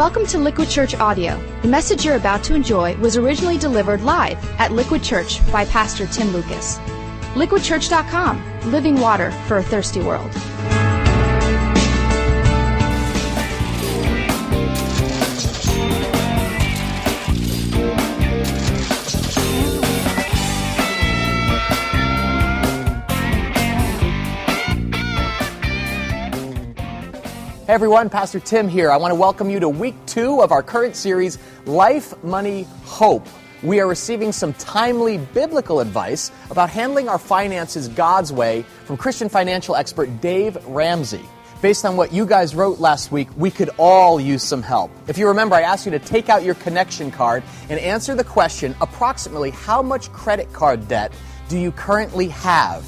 Welcome to Liquid Church Audio. The message you're about to enjoy was originally delivered live at Liquid Church by Pastor Tim Lucas. LiquidChurch.com, living water for a thirsty world. Hey everyone, Pastor Tim here. I want to welcome you to week two of our current series, Life, Money, Hope. We are receiving some timely biblical advice about handling our finances God's way from Christian financial expert Dave Ramsey. Based on what you guys wrote last week, we could all use some help. If you remember, I asked you to take out your connection card and answer the question approximately how much credit card debt do you currently have?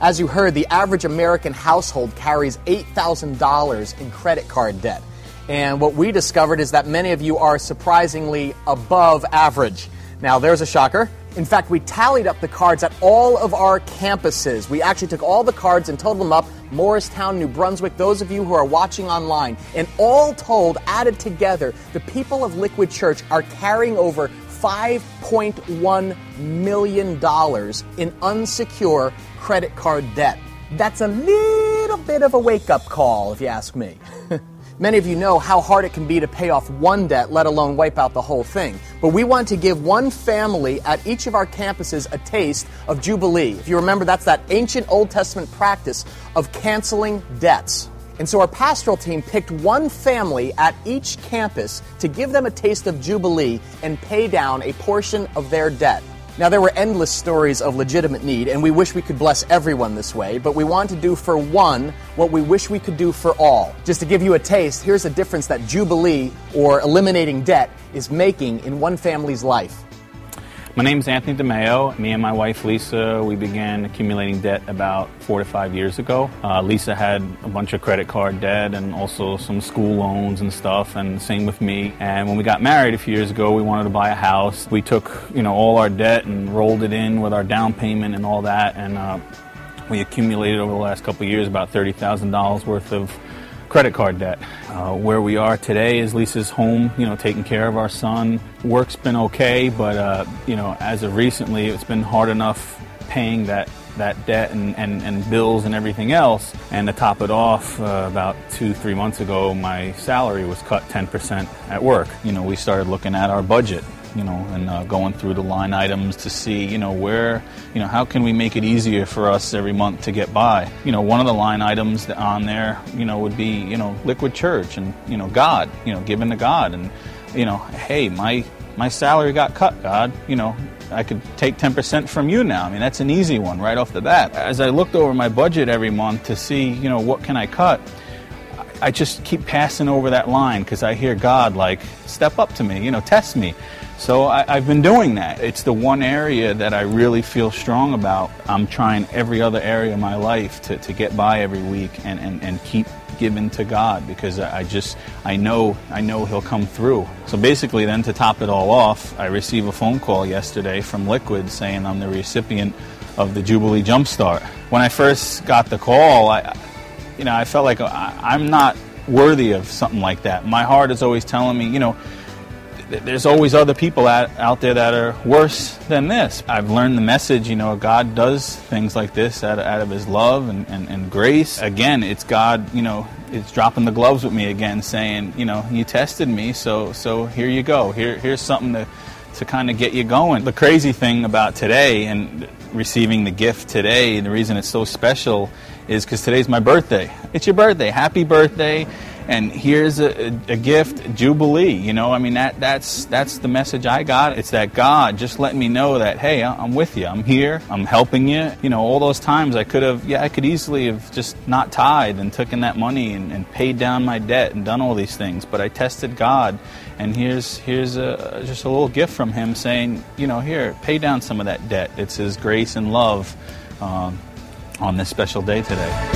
As you heard, the average American household carries $8,000 in credit card debt. And what we discovered is that many of you are surprisingly above average. Now, there's a shocker. In fact, we tallied up the cards at all of our campuses. We actually took all the cards and totaled them up Morristown, New Brunswick, those of you who are watching online. And all told, added together, the people of Liquid Church are carrying over $5.1 million in unsecure credit card debt. That's a little bit of a wake up call, if you ask me. Many of you know how hard it can be to pay off one debt, let alone wipe out the whole thing. But we want to give one family at each of our campuses a taste of Jubilee. If you remember, that's that ancient Old Testament practice of canceling debts. And so our pastoral team picked one family at each campus to give them a taste of Jubilee and pay down a portion of their debt. Now, there were endless stories of legitimate need, and we wish we could bless everyone this way, but we want to do for one what we wish we could do for all. Just to give you a taste, here's a difference that Jubilee, or eliminating debt, is making in one family's life. My name is Anthony DeMeo. Me and my wife Lisa, we began accumulating debt about four to five years ago. Uh, Lisa had a bunch of credit card debt and also some school loans and stuff, and same with me. And when we got married a few years ago, we wanted to buy a house. We took, you know, all our debt and rolled it in with our down payment and all that, and uh, we accumulated over the last couple years about thirty thousand dollars worth of credit card debt. Uh, where we are today is Lisa's home, you know, taking care of our son. Work's been okay, but, uh, you know, as of recently, it's been hard enough paying that, that debt and, and, and bills and everything else. And to top it off, uh, about two, three months ago, my salary was cut 10% at work. You know, we started looking at our budget you know, and uh, going through the line items to see, you know, where, you know, how can we make it easier for us every month to get by? You know, one of the line items on there, you know, would be, you know, liquid church and, you know, God, you know, giving to God and, you know, hey, my my salary got cut, God, you know, I could take 10% from you now. I mean, that's an easy one right off the bat. As I looked over my budget every month to see, you know, what can I cut? I just keep passing over that line because I hear God like, step up to me, you know, test me. So I, have been doing that. It's the one area that I really feel strong about. I'm trying every other area of my life to, to get by every week and, and, and keep giving to God because I just I know I know He'll come through. So basically, then to top it all off, I receive a phone call yesterday from Liquid saying I'm the recipient of the Jubilee Jumpstart. When I first got the call, I you know I felt like I, I'm not worthy of something like that. My heart is always telling me, you know there's always other people out, out there that are worse than this. I've learned the message, you know, God does things like this out, out of His love and, and, and grace. Again, it's God, you know, it's dropping the gloves with me again, saying, you know, you tested me, so so here you go. Here here's something to to kind of get you going. The crazy thing about today and receiving the gift today, the reason it's so special is because today's my birthday. It's your birthday. Happy birthday and here's a, a, gift jubilee you know? I mean that that's that's the message i got. It's that god just letting me know that hey i'm with you. I'm here. I'm helping you. You know all those times i could have yeah i could easily have just not tied and taken that money and, and paid down my debt and done all these things. But i tested god. And here's here's a, just a little gift from him saying you know here pay down some of that debt. It's his grace and love um, on this special day today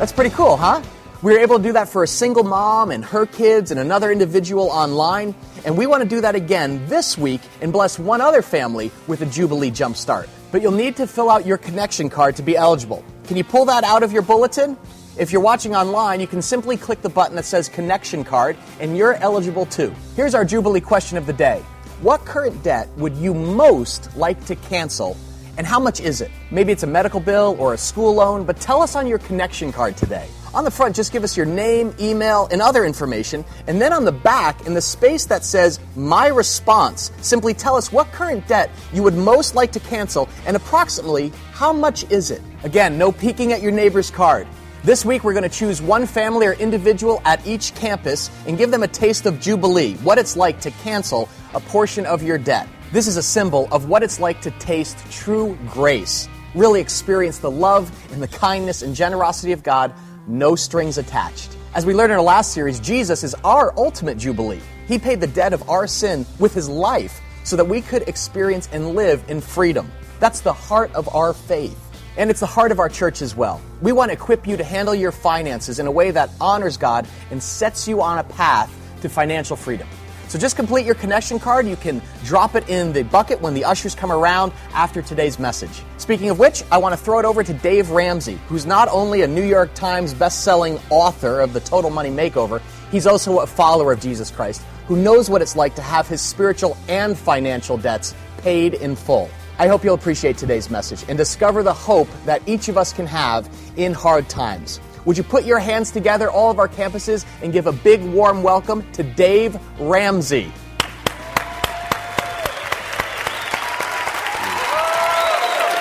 That's pretty cool, huh? We were able to do that for a single mom and her kids and another individual online. And we want to do that again this week and bless one other family with a Jubilee Jump Start. but you'll need to fill out your connection card to be eligible. Can you pull that out of your bulletin? If you're watching online, you can simply click the button that says Connection Card, and you're eligible too. Here's our Jubilee question of the day What current debt would you most like to cancel, and how much is it? Maybe it's a medical bill or a school loan, but tell us on your connection card today. On the front, just give us your name, email, and other information. And then on the back, in the space that says My Response, simply tell us what current debt you would most like to cancel and approximately how much is it. Again, no peeking at your neighbor's card. This week, we're going to choose one family or individual at each campus and give them a taste of Jubilee, what it's like to cancel a portion of your debt. This is a symbol of what it's like to taste true grace, really experience the love and the kindness and generosity of God no strings attached. As we learned in our last series, Jesus is our ultimate Jubilee. He paid the debt of our sin with his life so that we could experience and live in freedom. That's the heart of our faith. And it's the heart of our church as well. We want to equip you to handle your finances in a way that honors God and sets you on a path to financial freedom. So just complete your connection card. You can drop it in the bucket when the ushers come around after today's message. Speaking of which, I want to throw it over to Dave Ramsey, who's not only a New York Times best-selling author of The Total Money Makeover, he's also a follower of Jesus Christ who knows what it's like to have his spiritual and financial debts paid in full. I hope you'll appreciate today's message and discover the hope that each of us can have in hard times. Would you put your hands together, all of our campuses, and give a big warm welcome to Dave Ramsey?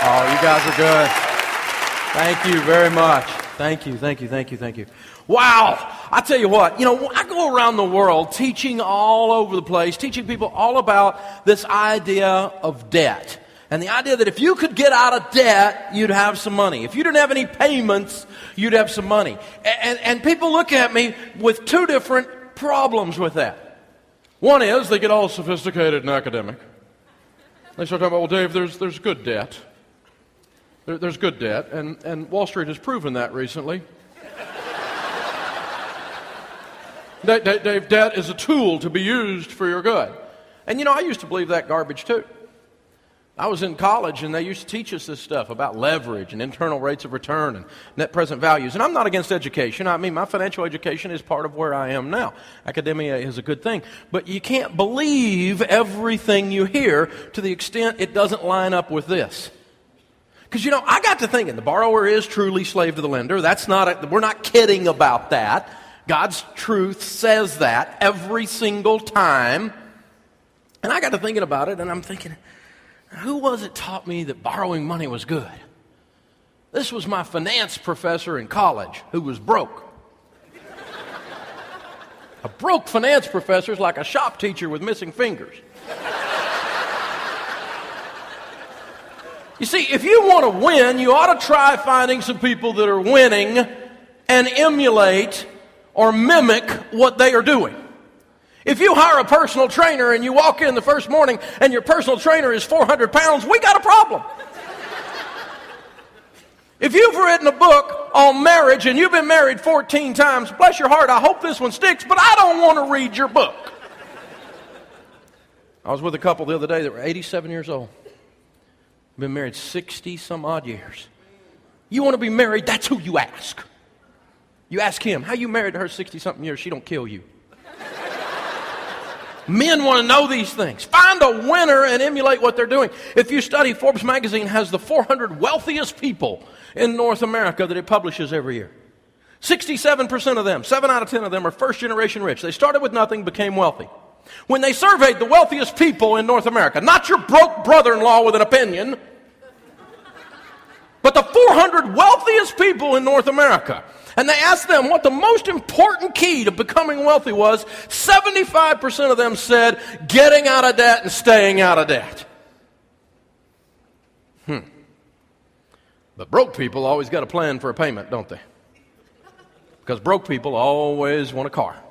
Oh, you guys are good. Thank you very much. Thank you, thank you, thank you, thank you. Wow! I tell you what, you know, I go around the world teaching all over the place, teaching people all about this idea of debt. And the idea that if you could get out of debt, you'd have some money. If you didn't have any payments, you'd have some money. And, and people look at me with two different problems with that. One is they get all sophisticated and academic. They start talking about, well, Dave, there's, there's good debt. There, there's good debt, and, and Wall Street has proven that recently. Dave, Dave, debt is a tool to be used for your good. And you know, I used to believe that garbage too. I was in college and they used to teach us this stuff about leverage and internal rates of return and net present values. And I'm not against education. I mean, my financial education is part of where I am now. Academia is a good thing. But you can't believe everything you hear to the extent it doesn't line up with this. Because, you know, I got to thinking the borrower is truly slave to the lender. That's not, a, we're not kidding about that. God's truth says that every single time. And I got to thinking about it and I'm thinking, who was it taught me that borrowing money was good? This was my finance professor in college who was broke. a broke finance professor is like a shop teacher with missing fingers. you see, if you want to win, you ought to try finding some people that are winning and emulate or mimic what they are doing. If you hire a personal trainer and you walk in the first morning and your personal trainer is 400 pounds, we got a problem. If you've written a book on marriage and you've been married 14 times, bless your heart, I hope this one sticks, but I don't want to read your book. I was with a couple the other day that were 87 years old. Been married 60 some odd years. You want to be married, that's who you ask. You ask him, how you married her 60 something years, she don't kill you. Men want to know these things. Find a winner and emulate what they're doing. If you study, Forbes magazine has the 400 wealthiest people in North America that it publishes every year. 67% of them, 7 out of 10 of them, are first generation rich. They started with nothing, became wealthy. When they surveyed the wealthiest people in North America, not your broke brother in law with an opinion, but the 400 wealthiest people in North America, and they asked them what the most important key to becoming wealthy was. 75% of them said getting out of debt and staying out of debt. Hmm. But broke people always got a plan for a payment, don't they? Because broke people always want a car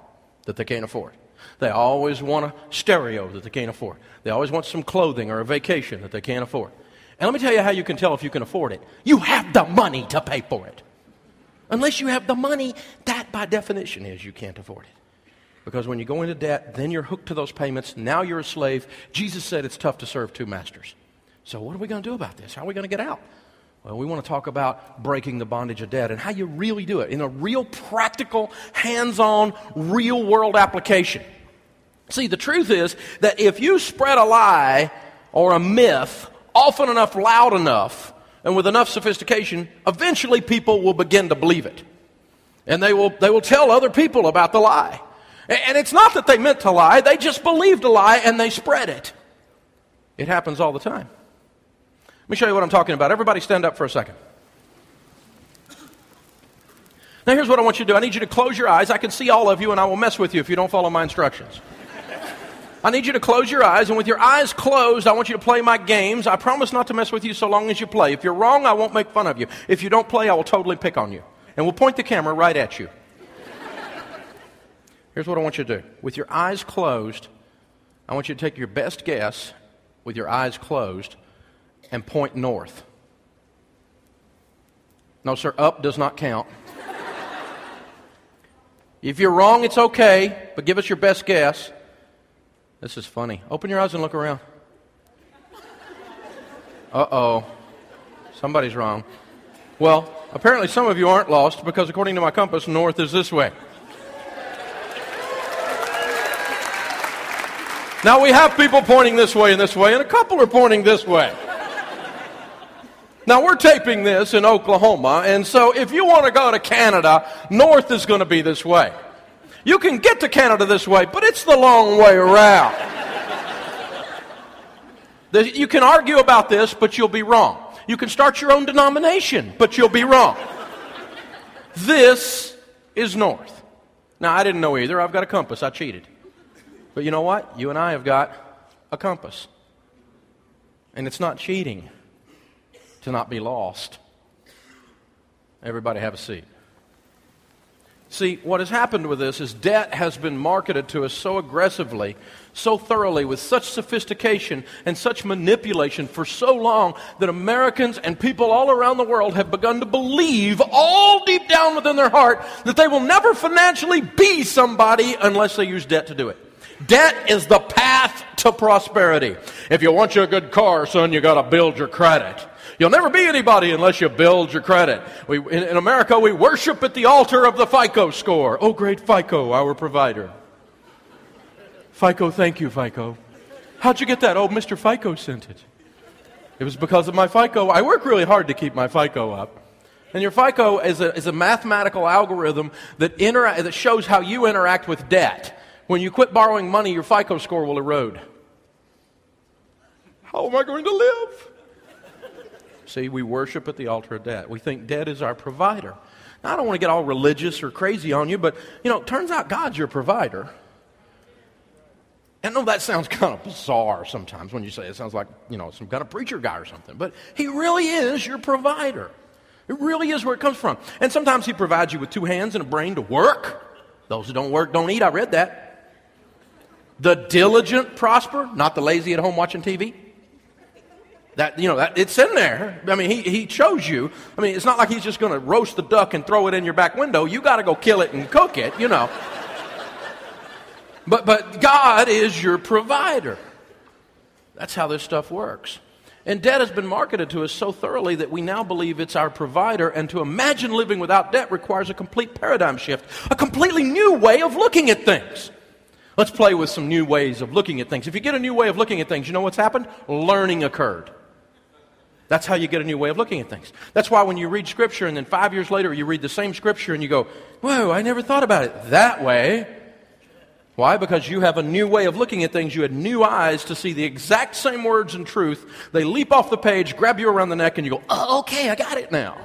that they can't afford. They always want a stereo that they can't afford. They always want some clothing or a vacation that they can't afford. And let me tell you how you can tell if you can afford it. You have the money to pay for it. Unless you have the money, that by definition is you can't afford it. Because when you go into debt, then you're hooked to those payments. Now you're a slave. Jesus said it's tough to serve two masters. So, what are we going to do about this? How are we going to get out? Well, we want to talk about breaking the bondage of debt and how you really do it in a real practical, hands on, real world application. See, the truth is that if you spread a lie or a myth often enough, loud enough, and with enough sophistication, eventually people will begin to believe it. And they will, they will tell other people about the lie. And it's not that they meant to lie, they just believed a lie and they spread it. It happens all the time. Let me show you what I'm talking about. Everybody stand up for a second. Now, here's what I want you to do I need you to close your eyes. I can see all of you, and I will mess with you if you don't follow my instructions. I need you to close your eyes, and with your eyes closed, I want you to play my games. I promise not to mess with you so long as you play. If you're wrong, I won't make fun of you. If you don't play, I will totally pick on you. And we'll point the camera right at you. Here's what I want you to do. With your eyes closed, I want you to take your best guess with your eyes closed and point north. No, sir, up does not count. if you're wrong, it's okay, but give us your best guess. This is funny. Open your eyes and look around. Uh oh. Somebody's wrong. Well, apparently some of you aren't lost because according to my compass, north is this way. Now we have people pointing this way and this way, and a couple are pointing this way. Now we're taping this in Oklahoma, and so if you want to go to Canada, north is going to be this way. You can get to Canada this way, but it's the long way around. you can argue about this, but you'll be wrong. You can start your own denomination, but you'll be wrong. This is north. Now, I didn't know either. I've got a compass. I cheated. But you know what? You and I have got a compass. And it's not cheating to not be lost. Everybody have a seat. See, what has happened with this is debt has been marketed to us so aggressively, so thoroughly, with such sophistication and such manipulation for so long that Americans and people all around the world have begun to believe, all deep down within their heart, that they will never financially be somebody unless they use debt to do it. Debt is the path to prosperity. If you want you a good car, son, you got to build your credit. You'll never be anybody unless you build your credit. We, in, in America, we worship at the altar of the FICO score. Oh, great FICO, our provider. FICO, thank you, FICO. How'd you get that? Oh, Mr. FICO sent it. It was because of my FICO. I work really hard to keep my FICO up. And your FICO is a, is a mathematical algorithm that, intera- that shows how you interact with debt. When you quit borrowing money, your FICO score will erode. How am I going to live? See, we worship at the altar of debt. We think debt is our provider. Now, I don't want to get all religious or crazy on you, but, you know, it turns out God's your provider. I know that sounds kind of bizarre sometimes when you say it. it sounds like, you know, some kind of preacher guy or something. But He really is your provider. It really is where it comes from. And sometimes He provides you with two hands and a brain to work. Those who don't work don't eat. I read that. The diligent prosper, not the lazy at home watching TV. That, you know, that, it's in there. I mean, he, he chose you. I mean, it's not like he's just going to roast the duck and throw it in your back window. You got to go kill it and cook it, you know. but, but God is your provider. That's how this stuff works. And debt has been marketed to us so thoroughly that we now believe it's our provider, and to imagine living without debt requires a complete paradigm shift, a completely new way of looking at things. Let's play with some new ways of looking at things. If you get a new way of looking at things, you know what's happened? Learning occurred. That's how you get a new way of looking at things. That's why when you read Scripture and then five years later you read the same Scripture and you go, Whoa, I never thought about it that way. Why? Because you have a new way of looking at things. You had new eyes to see the exact same words and truth. They leap off the page, grab you around the neck, and you go, Oh, okay, I got it now.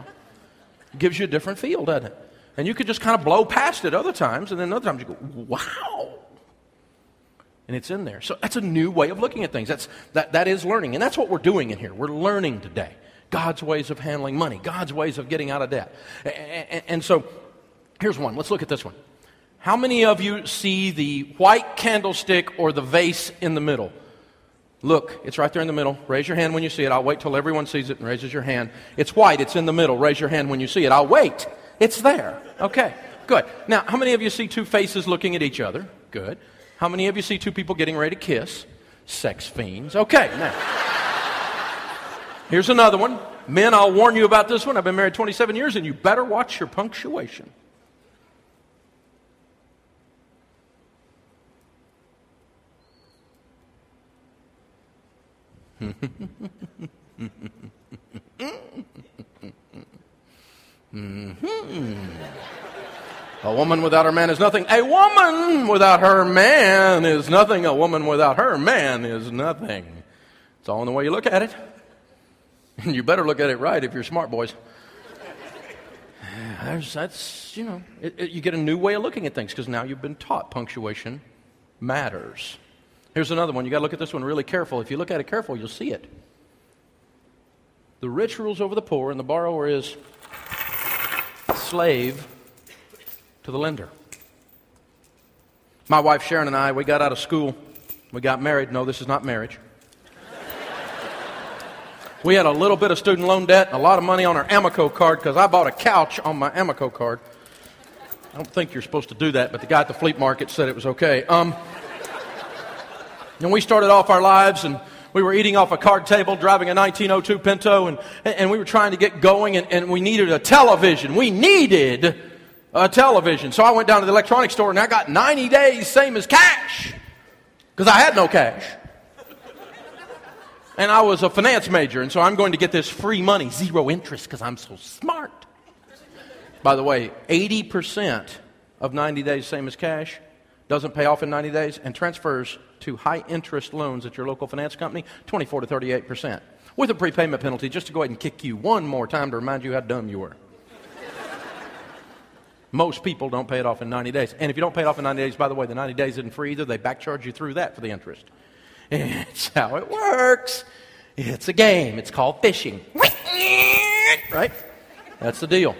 It gives you a different feel, doesn't it? And you could just kind of blow past it other times, and then other times you go, Wow and it's in there. So that's a new way of looking at things. That's, that, that is learning. And that's what we're doing in here. We're learning today God's ways of handling money, God's ways of getting out of debt. And, and so here's one. Let's look at this one. How many of you see the white candlestick or the vase in the middle? Look, it's right there in the middle. Raise your hand when you see it. I'll wait till everyone sees it and raises your hand. It's white, it's in the middle. Raise your hand when you see it. I'll wait. It's there. Okay, good. Now, how many of you see two faces looking at each other? Good. How many of you see two people getting ready to kiss? Sex fiends. Okay, now. Here's another one. Men, I'll warn you about this one. I've been married 27 years, and you better watch your punctuation. Mm-hmm. A woman without her man is nothing. A woman without her man is nothing. A woman without her man is nothing. It's all in the way you look at it. And you better look at it right if you're smart, boys. That's, that's you know, it, it, you get a new way of looking at things because now you've been taught punctuation matters. Here's another one. You got to look at this one really careful. If you look at it careful, you'll see it. The rich rules over the poor, and the borrower is slave to the lender. My wife Sharon and I, we got out of school. We got married. No, this is not marriage. We had a little bit of student loan debt, a lot of money on our Amoco card because I bought a couch on my Amoco card. I don't think you're supposed to do that, but the guy at the flea market said it was okay. Um, and we started off our lives and we were eating off a card table, driving a 1902 Pinto, and, and we were trying to get going, and, and we needed a television. We needed a television. So I went down to the electronics store and I got 90 days, same as cash, because I had no cash. And I was a finance major, and so I'm going to get this free money, zero interest, because I'm so smart. By the way, 80% of 90 days, same as cash, doesn't pay off in 90 days and transfers to high interest loans at your local finance company 24 to 38%. With a prepayment penalty, just to go ahead and kick you one more time to remind you how dumb you were. Most people don't pay it off in 90 days. And if you don't pay it off in 90 days, by the way, the 90 days isn't free either. They backcharge you through that for the interest. It's how it works. It's a game. It's called fishing. Right? That's the deal.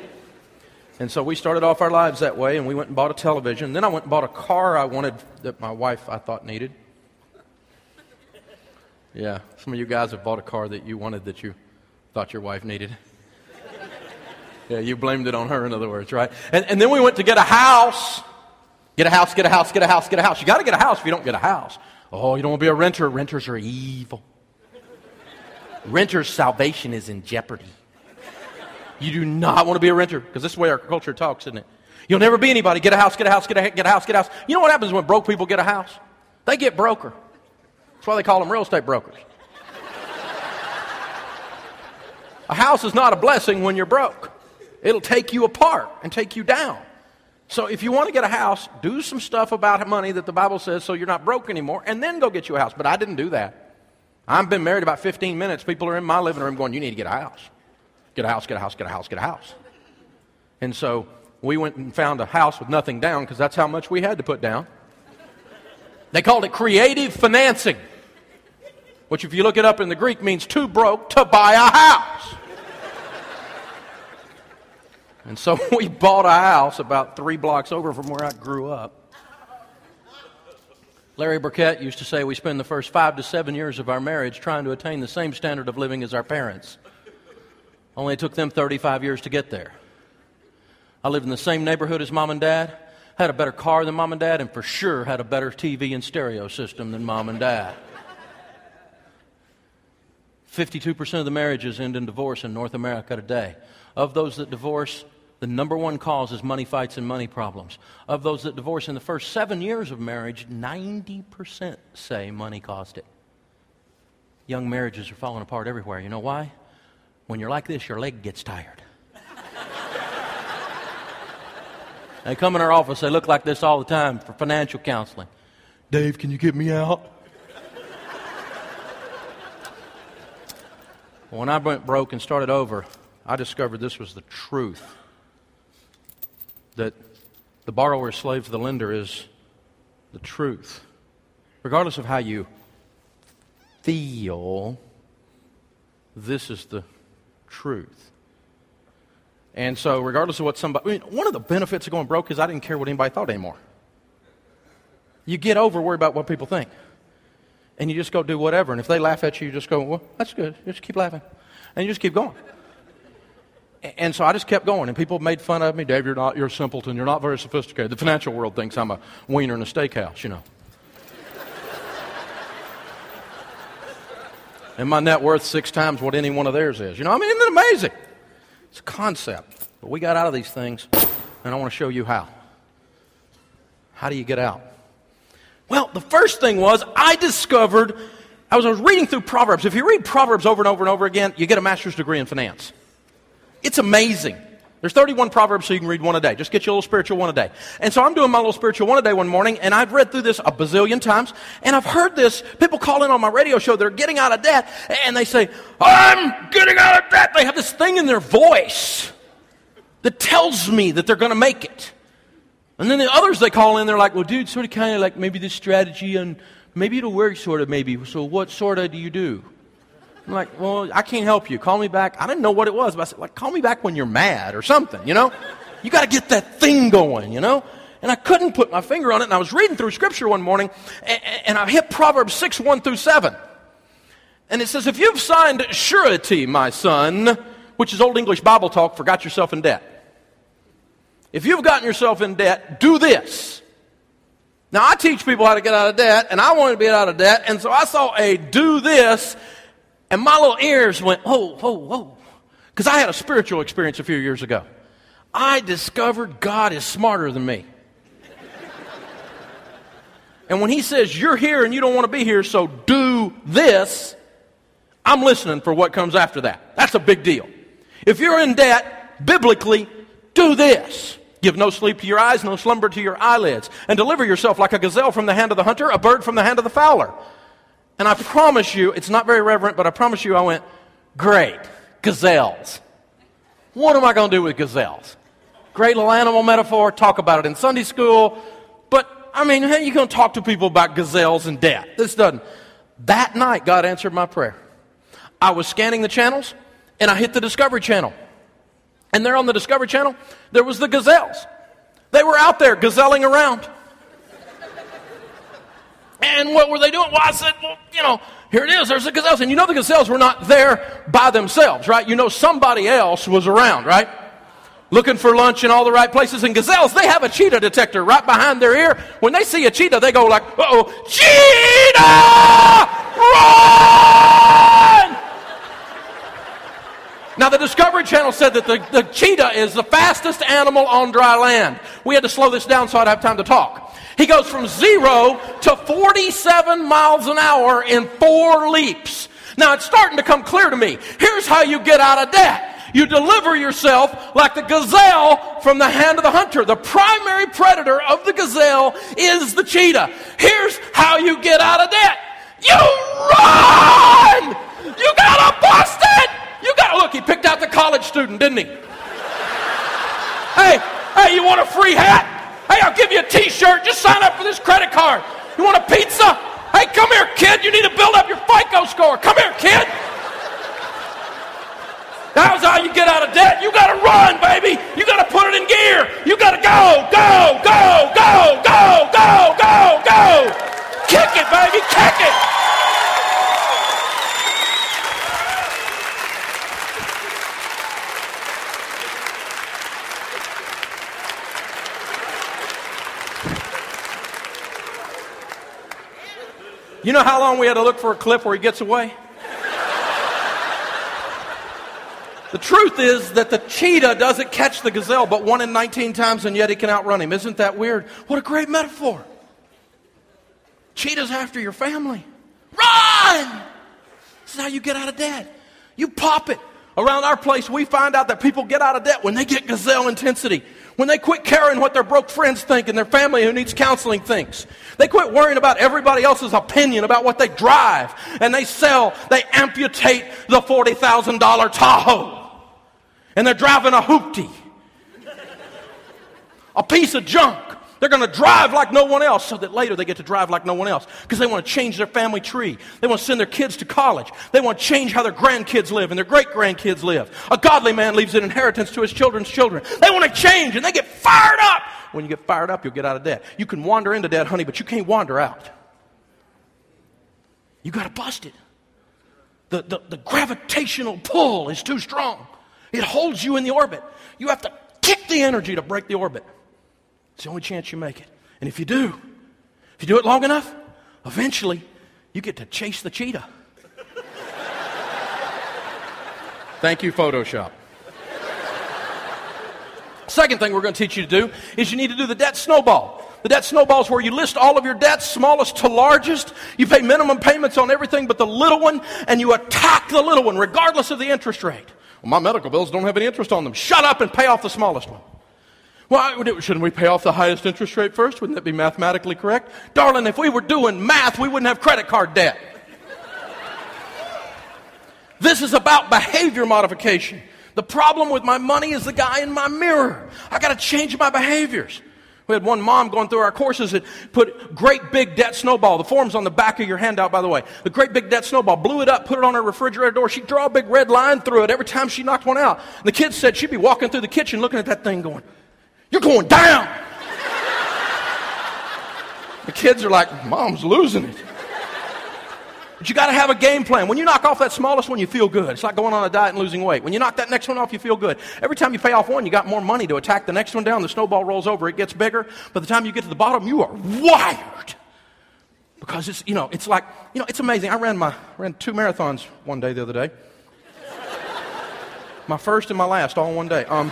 And so we started off our lives that way, and we went and bought a television. Then I went and bought a car I wanted that my wife I thought needed. Yeah, some of you guys have bought a car that you wanted that you thought your wife needed. Yeah, you blamed it on her, in other words, right? And, and then we went to get a house. Get a house, get a house, get a house, get a house. You got to get a house if you don't get a house. Oh, you don't want to be a renter. Renters are evil. Renters' salvation is in jeopardy. You do not want to be a renter because this is the way our culture talks, isn't it? You'll never be anybody. Get a house, get a house, get a, get a house, get a house. You know what happens when broke people get a house? They get broker. That's why they call them real estate brokers. a house is not a blessing when you're broke. It'll take you apart and take you down. So if you want to get a house, do some stuff about money that the Bible says so you're not broke anymore, and then go get you a house. But I didn't do that. I've been married about 15 minutes. People are in my living room going, You need to get a house. Get a house, get a house, get a house, get a house. And so we went and found a house with nothing down because that's how much we had to put down. They called it creative financing, which, if you look it up in the Greek, means too broke to buy a house. And so we bought a house about three blocks over from where I grew up. Larry Burkett used to say we spend the first five to seven years of our marriage trying to attain the same standard of living as our parents. Only it took them 35 years to get there. I lived in the same neighborhood as mom and dad, had a better car than mom and dad, and for sure had a better TV and stereo system than mom and dad. 52% of the marriages end in divorce in North America today. Of those that divorce, the number one cause is money fights and money problems. Of those that divorce in the first seven years of marriage, 90% say money caused it. Young marriages are falling apart everywhere. You know why? When you're like this, your leg gets tired. they come in our office, they look like this all the time for financial counseling. Dave, can you get me out? When I went broke and started over, I discovered this was the truth that the borrower is slave to the lender is the truth. Regardless of how you feel, this is the truth. And so, regardless of what somebody, I mean, one of the benefits of going broke is I didn't care what anybody thought anymore. You get over worry about what people think. And you just go do whatever. And if they laugh at you, you just go, well, that's good. Just keep laughing. And you just keep going. And so I just kept going, and people made fun of me. Dave, you're not, you're a simpleton. You're not very sophisticated. The financial world thinks I'm a wiener in a steakhouse, you know. And my net worth six times what any one of theirs is. You know, I mean, isn't it amazing? It's a concept. But we got out of these things, and I want to show you how. How do you get out? Well, the first thing was I discovered, I was, I was reading through Proverbs. If you read Proverbs over and over and over again, you get a master's degree in finance. It's amazing. There's 31 Proverbs, so you can read one a day. Just get your little spiritual one a day. And so I'm doing my little spiritual one a day one morning, and I've read through this a bazillion times, and I've heard this. People call in on my radio show, they're getting out of debt, and they say, I'm getting out of debt. They have this thing in their voice that tells me that they're going to make it. And then the others they call in, they're like, well, dude, sort of kind of like maybe this strategy, and maybe it'll work, sort of, maybe. So what sort of do you do? I'm like, well, I can't help you. Call me back. I didn't know what it was, but I said, like, call me back when you're mad or something, you know? You got to get that thing going, you know? And I couldn't put my finger on it, and I was reading through Scripture one morning, and, and I hit Proverbs 6, 1 through 7. And it says, If you've signed surety, my son, which is Old English Bible talk, forgot yourself in debt. If you've gotten yourself in debt, do this. Now, I teach people how to get out of debt, and I wanted to get out of debt, and so I saw a do this and my little ears went, oh, oh, oh. Because I had a spiritual experience a few years ago. I discovered God is smarter than me. and when He says, you're here and you don't want to be here, so do this, I'm listening for what comes after that. That's a big deal. If you're in debt, biblically, do this. Give no sleep to your eyes, no slumber to your eyelids, and deliver yourself like a gazelle from the hand of the hunter, a bird from the hand of the fowler. And I promise you, it's not very reverent, but I promise you, I went, great, gazelles. What am I going to do with gazelles? Great little animal metaphor, talk about it in Sunday school. But, I mean, how are you going to talk to people about gazelles and death? This doesn't. That night, God answered my prayer. I was scanning the channels, and I hit the Discovery Channel. And there on the Discovery Channel, there was the gazelles. They were out there gazelling around. And what were they doing? Well, I said, well, you know, here it is. There's the gazelles. And you know the gazelles were not there by themselves, right? You know somebody else was around, right? Looking for lunch in all the right places. And gazelles, they have a cheetah detector right behind their ear. When they see a cheetah, they go like, uh-oh, cheetah! Now, the Discovery Channel said that the, the cheetah is the fastest animal on dry land. We had to slow this down so I'd have time to talk. He goes from zero to 47 miles an hour in four leaps. Now it's starting to come clear to me. Here's how you get out of debt. You deliver yourself like the gazelle from the hand of the hunter. The primary predator of the gazelle is the cheetah. Here's how you get out of debt. You run! You gotta bust! You gotta look, he picked out the college student, didn't he? hey, hey, you want a free hat? Hey, I'll give you a t shirt. Just sign up for this credit card. You want a pizza? Hey, come here, kid. You need to build up your FICO score. Come here, kid. That's how you get out of debt. You got to run, baby. You got to put it in gear. You got to go, go, go, go, go, go, go, go. Kick it, baby. Kick it. You know how long we had to look for a clip where he gets away? the truth is that the cheetah doesn't catch the gazelle but one in 19 times, and yet he can outrun him. Isn't that weird? What a great metaphor. Cheetah's after your family. Run! This is how you get out of debt. You pop it. Around our place, we find out that people get out of debt when they get gazelle intensity. When they quit caring what their broke friends think and their family who needs counseling thinks. They quit worrying about everybody else's opinion about what they drive. And they sell, they amputate the $40,000 Tahoe. And they're driving a hoopty. A piece of junk. They're going to drive like no one else so that later they get to drive like no one else because they want to change their family tree. They want to send their kids to college. They want to change how their grandkids live and their great grandkids live. A godly man leaves an inheritance to his children's children. They want to change and they get fired up. When you get fired up, you'll get out of debt. You can wander into debt, honey, but you can't wander out. You got to bust it. The, the, the gravitational pull is too strong. It holds you in the orbit. You have to kick the energy to break the orbit. It's the only chance you make it. And if you do, if you do it long enough, eventually you get to chase the cheetah. Thank you, Photoshop. Second thing we're going to teach you to do is you need to do the debt snowball. The debt snowball is where you list all of your debts, smallest to largest. You pay minimum payments on everything but the little one, and you attack the little one regardless of the interest rate. Well, my medical bills don't have any interest on them. Shut up and pay off the smallest one. Well, shouldn't we pay off the highest interest rate first? Wouldn't that be mathematically correct? Darling, if we were doing math, we wouldn't have credit card debt. this is about behavior modification. The problem with my money is the guy in my mirror. I got to change my behaviors. We had one mom going through our courses that put great big debt snowball. The form's on the back of your handout, by the way. The great big debt snowball, blew it up, put it on her refrigerator door. She'd draw a big red line through it every time she knocked one out. And the kids said she'd be walking through the kitchen looking at that thing going, You're going down. the kids are like, Mom's losing it. But you got to have a game plan. When you knock off that smallest one, you feel good. It's like going on a diet and losing weight. When you knock that next one off, you feel good. Every time you pay off one, you got more money to attack the next one down. The snowball rolls over, it gets bigger. By the time you get to the bottom, you are wired. Because it's, you know, it's like, you know, it's amazing. I ran my, ran two marathons one day the other day. my first and my last all in one day. Um,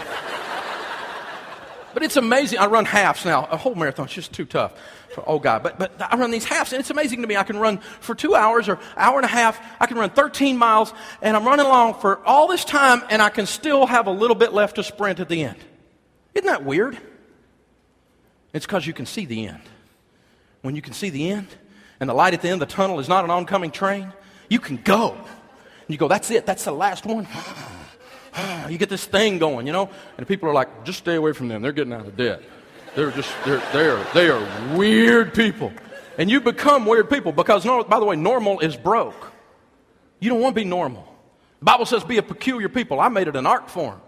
but it's amazing. I run halves now. A whole marathon marathon's just too tough for old guy. But, but I run these halves, and it's amazing to me. I can run for two hours or hour and a half. I can run 13 miles, and I'm running along for all this time, and I can still have a little bit left to sprint at the end. Isn't that weird? It's because you can see the end. When you can see the end, and the light at the end of the tunnel is not an oncoming train, you can go. And you go, that's it, that's the last one. you get this thing going, you know? And people are like, just stay away from them. They're getting out of debt. They're just, they're, they are, they are weird people. And you become weird people because, by the way, normal is broke. You don't want to be normal. The Bible says be a peculiar people. I made it an art form.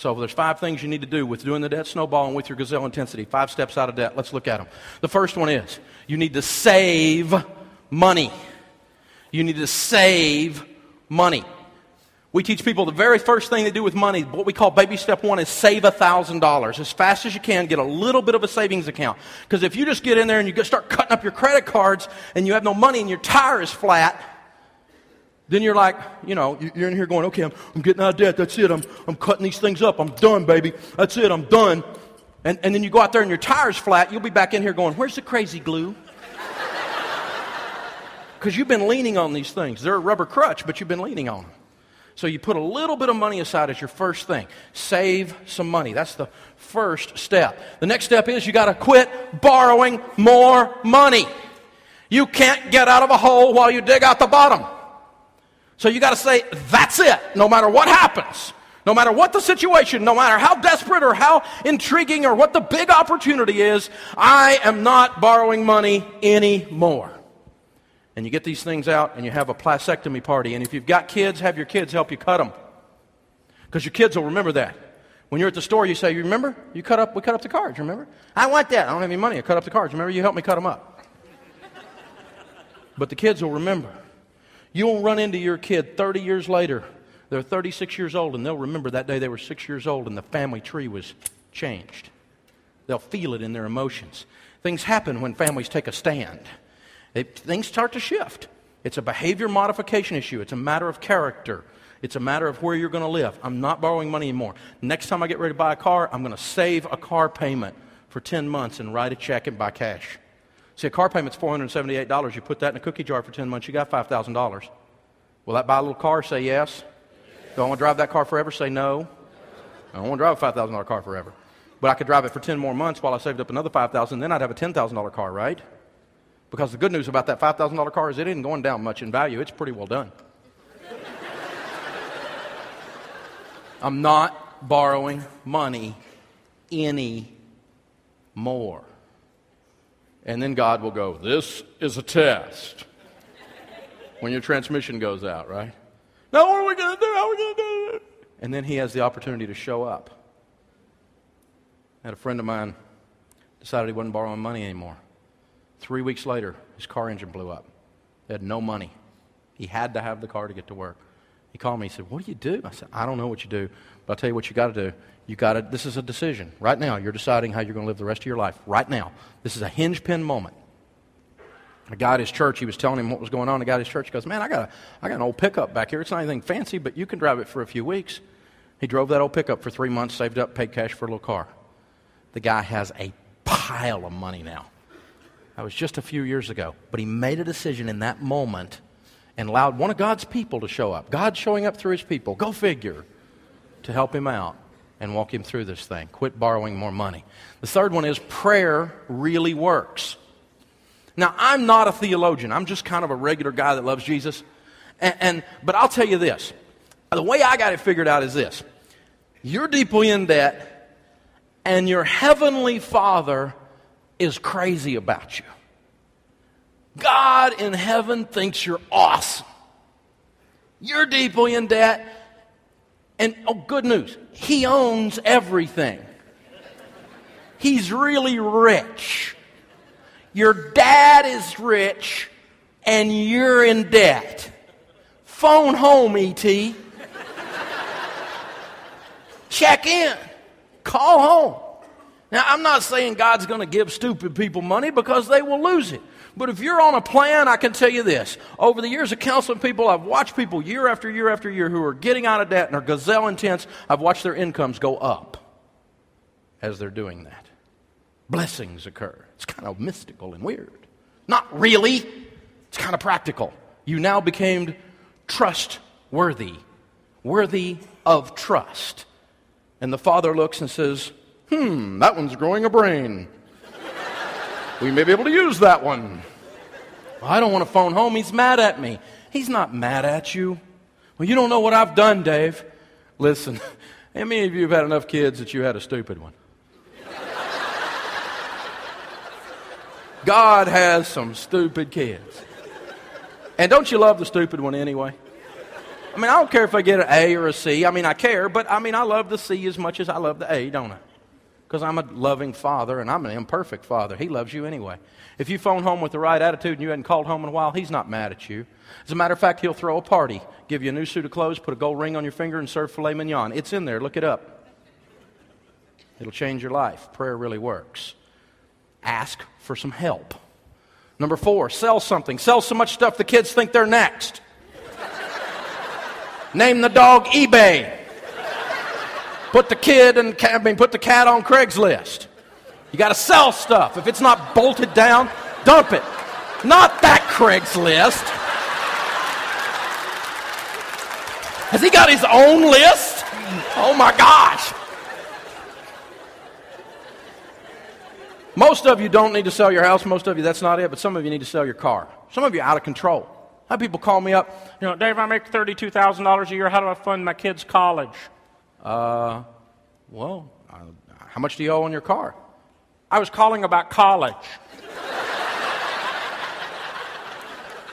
So there's five things you need to do with doing the debt snowball and with your gazelle intensity. Five steps out of debt. Let's look at them. The first one is you need to save money. You need to save money. We teach people the very first thing they do with money, what we call baby step one, is save $1,000. As fast as you can, get a little bit of a savings account. Because if you just get in there and you start cutting up your credit cards and you have no money and your tire is flat, then you're like, you know, you're in here going, okay, I'm, I'm getting out of debt. That's it. I'm, I'm cutting these things up. I'm done, baby. That's it. I'm done. And, and then you go out there and your tire's flat. You'll be back in here going, where's the crazy glue? Because you've been leaning on these things. They're a rubber crutch, but you've been leaning on them. So you put a little bit of money aside as your first thing. Save some money. That's the first step. The next step is you got to quit borrowing more money. You can't get out of a hole while you dig out the bottom. So you got to say, that's it, no matter what happens. No matter what the situation, no matter how desperate or how intriguing or what the big opportunity is, I am not borrowing money anymore and you get these things out and you have a plastectomy party. And if you've got kids, have your kids help you cut them. Because your kids will remember that. When you're at the store, you say, You remember? You cut up, we cut up the cards, remember? I want that. I don't have any money. I cut up the cards. Remember, you helped me cut them up. but the kids will remember. You'll run into your kid 30 years later. They're 36 years old, and they'll remember that day they were six years old and the family tree was changed. They'll feel it in their emotions. Things happen when families take a stand. It, things start to shift. It's a behavior modification issue. It's a matter of character. It's a matter of where you're going to live. I'm not borrowing money anymore. Next time I get ready to buy a car, I'm going to save a car payment for 10 months and write a check and buy cash. See, a car payment's $478. You put that in a cookie jar for 10 months, you got $5,000. Will that buy a little car? Say yes. Do I want to drive that car forever? Say no. I don't want to drive a $5,000 car forever. But I could drive it for 10 more months while I saved up another 5000 then I'd have a $10,000 car, right? Because the good news about that $5,000 car is it isn't going down much in value. It's pretty well done. I'm not borrowing money any more. And then God will go, This is a test. when your transmission goes out, right? Now, what are we going to do? How are we going to do it? And then He has the opportunity to show up. I had a friend of mine decided he wasn't borrowing money anymore. Three weeks later, his car engine blew up. He had no money. He had to have the car to get to work. He called me. He said, What do you do? I said, I don't know what you do, but I'll tell you what you got to do. You got to, this is a decision. Right now, you're deciding how you're going to live the rest of your life. Right now. This is a hinge pin moment. A guy at his church, he was telling him what was going on. A guy at his church goes, Man, I got, a, I got an old pickup back here. It's not anything fancy, but you can drive it for a few weeks. He drove that old pickup for three months, saved up, paid cash for a little car. The guy has a pile of money now. That was just a few years ago. But he made a decision in that moment and allowed one of God's people to show up. God showing up through his people, go figure, to help him out and walk him through this thing. Quit borrowing more money. The third one is prayer really works. Now, I'm not a theologian. I'm just kind of a regular guy that loves Jesus. And, and but I'll tell you this. The way I got it figured out is this. You're deeply in debt and your heavenly Father is crazy about you. God in heaven thinks you're awesome. You're deeply in debt. And oh, good news, He owns everything. He's really rich. Your dad is rich, and you're in debt. Phone home, E.T. Check in. Call home. Now, I'm not saying God's going to give stupid people money because they will lose it. But if you're on a plan, I can tell you this. Over the years of counseling people, I've watched people year after year after year who are getting out of debt and are gazelle intense. I've watched their incomes go up as they're doing that. Blessings occur. It's kind of mystical and weird. Not really, it's kind of practical. You now became trustworthy, worthy of trust. And the father looks and says, Hmm, that one's growing a brain. We may be able to use that one. I don't want to phone home. He's mad at me. He's not mad at you. Well, you don't know what I've done, Dave. Listen, how many of you have had enough kids that you had a stupid one? God has some stupid kids. And don't you love the stupid one anyway? I mean, I don't care if I get an A or a C. I mean, I care, but I mean, I love the C as much as I love the A, don't I? Because I'm a loving father and I'm an imperfect father. He loves you anyway. If you phone home with the right attitude and you hadn't called home in a while, he's not mad at you. As a matter of fact, he'll throw a party, give you a new suit of clothes, put a gold ring on your finger, and serve filet mignon. It's in there. Look it up. It'll change your life. Prayer really works. Ask for some help. Number four, sell something. Sell so much stuff the kids think they're next. Name the dog eBay. Put the kid and I mean, put the cat on Craigslist. You got to sell stuff. If it's not bolted down, dump it. Not that Craigslist. Has he got his own list? Oh my gosh. Most of you don't need to sell your house. Most of you, that's not it. But some of you need to sell your car. Some of you are out of control. How people call me up, you know, Dave, I make $32,000 a year. How do I fund my kids' college? Uh, well, uh, how much do you owe on your car? I was calling about college.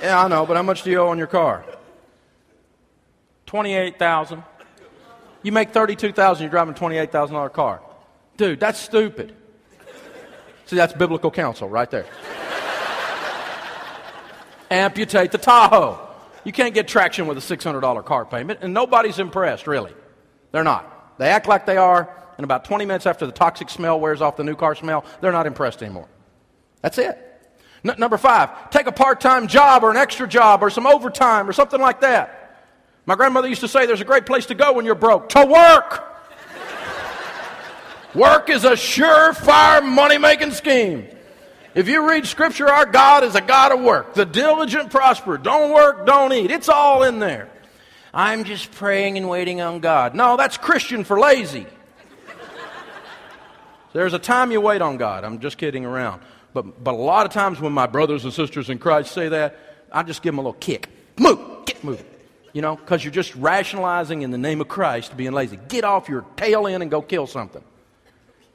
yeah, I know, but how much do you owe on your car? 28,000. You make 32,000, you're driving a $28,000 car. Dude, that's stupid. See, that's biblical counsel right there. Amputate the Tahoe. You can't get traction with a $600 car payment, and nobody's impressed, really. They're not. They act like they are, and about 20 minutes after the toxic smell wears off the new car smell, they're not impressed anymore. That's it. N- number five, take a part time job or an extra job or some overtime or something like that. My grandmother used to say there's a great place to go when you're broke to work. work is a surefire money making scheme. If you read scripture, our God is a God of work. The diligent prosper. Don't work, don't eat. It's all in there. I'm just praying and waiting on God. No, that's Christian for lazy. There's a time you wait on God. I'm just kidding around. But, but a lot of times when my brothers and sisters in Christ say that, I just give them a little kick. Move, get moving. You know, because you're just rationalizing in the name of Christ being lazy. Get off your tail end and go kill something.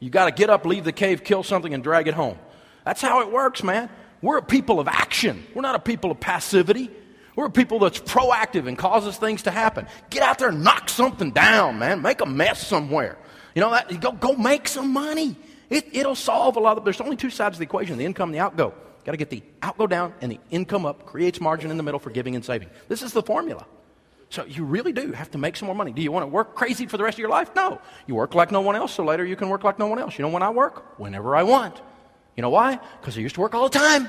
You got to get up, leave the cave, kill something, and drag it home. That's how it works, man. We're a people of action. We're not a people of passivity. We're people that's proactive and causes things to happen. Get out there and knock something down, man. Make a mess somewhere. You know that go go make some money. It, it'll solve a lot of. There's only two sides of the equation: the income and the outgo. Got to get the outgo down and the income up. Creates margin in the middle for giving and saving. This is the formula. So you really do have to make some more money. Do you want to work crazy for the rest of your life? No. You work like no one else, so later you can work like no one else. You know when I work? Whenever I want. You know why? Because I used to work all the time.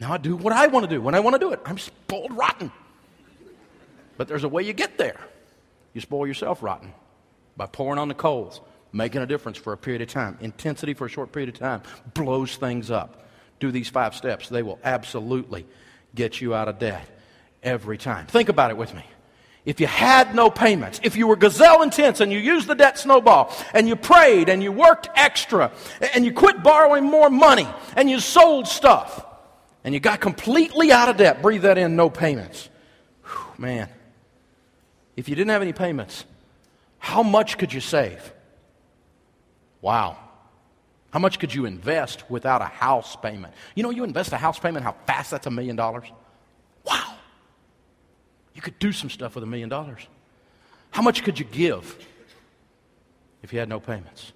Now I do what I want to do when I want to do it. I'm spoiled rotten. But there's a way you get there. You spoil yourself rotten by pouring on the coals, making a difference for a period of time. Intensity for a short period of time blows things up. Do these five steps, they will absolutely get you out of debt every time. Think about it with me. If you had no payments, if you were gazelle intense and you used the debt snowball and you prayed and you worked extra and you quit borrowing more money and you sold stuff and you got completely out of debt, breathe that in, no payments. Whew, man, if you didn't have any payments, how much could you save? Wow. How much could you invest without a house payment? You know, you invest a house payment, how fast that's a million dollars? Wow. You could do some stuff with a million dollars. How much could you give if you had no payments?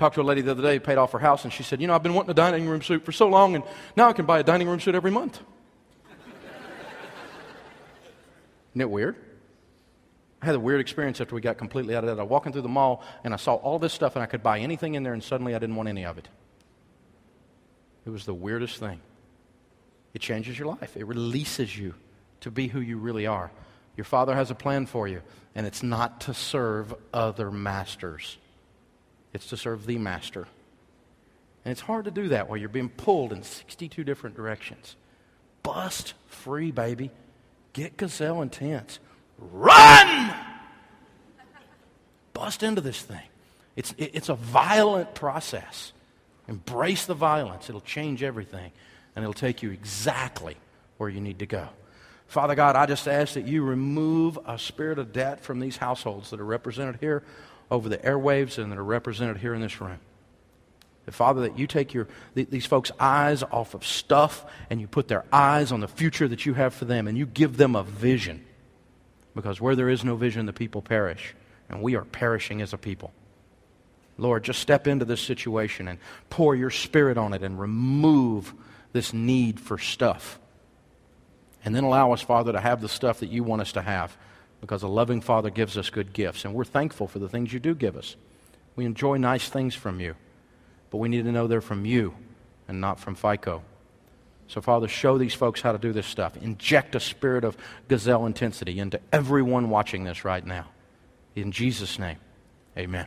Talked to a lady the other day, paid off her house, and she said, You know, I've been wanting a dining room suite for so long, and now I can buy a dining room suite every month. Isn't it weird? I had a weird experience after we got completely out of that. I was walking through the mall and I saw all this stuff and I could buy anything in there and suddenly I didn't want any of it. It was the weirdest thing. It changes your life, it releases you to be who you really are. Your Father has a plan for you, and it's not to serve other masters, it's to serve the Master. And it's hard to do that while you're being pulled in 62 different directions. Bust free, baby. Get gazelle intense. Run! Bust into this thing. It's, it's a violent process. Embrace the violence, it'll change everything, and it'll take you exactly where you need to go. Father God, I just ask that you remove a spirit of debt from these households that are represented here over the airwaves and that are represented here in this room. That, Father, that you take your, these folks' eyes off of stuff and you put their eyes on the future that you have for them and you give them a vision. Because where there is no vision, the people perish. And we are perishing as a people. Lord, just step into this situation and pour your spirit on it and remove this need for stuff. And then allow us, Father, to have the stuff that you want us to have because a loving Father gives us good gifts. And we're thankful for the things you do give us. We enjoy nice things from you, but we need to know they're from you and not from FICO. So, Father, show these folks how to do this stuff. Inject a spirit of gazelle intensity into everyone watching this right now. In Jesus' name, amen.